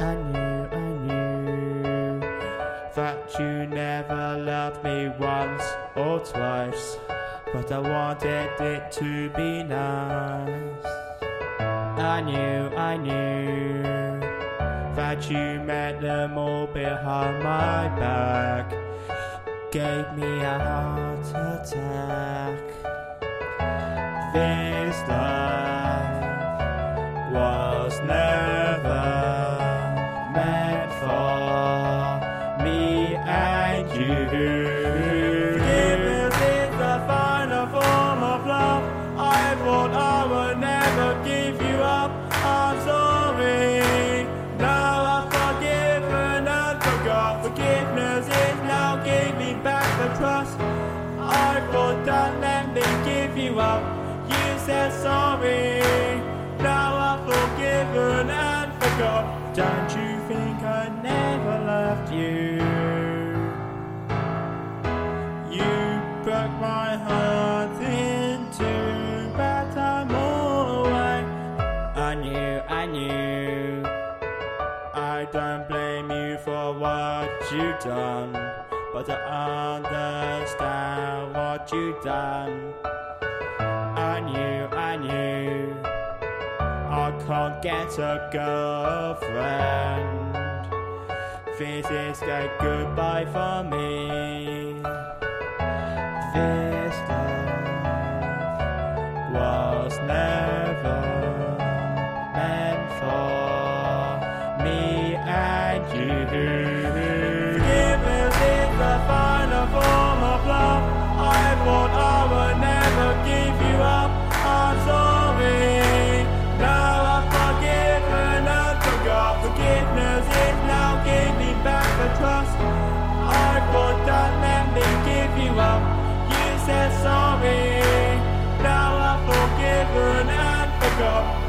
I knew, I knew that you never loved me once or twice, but I wanted it to be nice. I knew, I knew that you met them all behind my back, gave me a heart attack. This love That let me give you up. You said sorry. Now I've forgiven and forgot. Don't you think I never loved you? You broke my heart in two, but I'm alright. I knew, I knew. I don't blame you for what you've done, but I understand what you've done. I knew, I knew. I can't get a girlfriend. This is a goodbye for me. This love was never meant for me and you. You up. You said sorry. Now I've forgiven and forgot.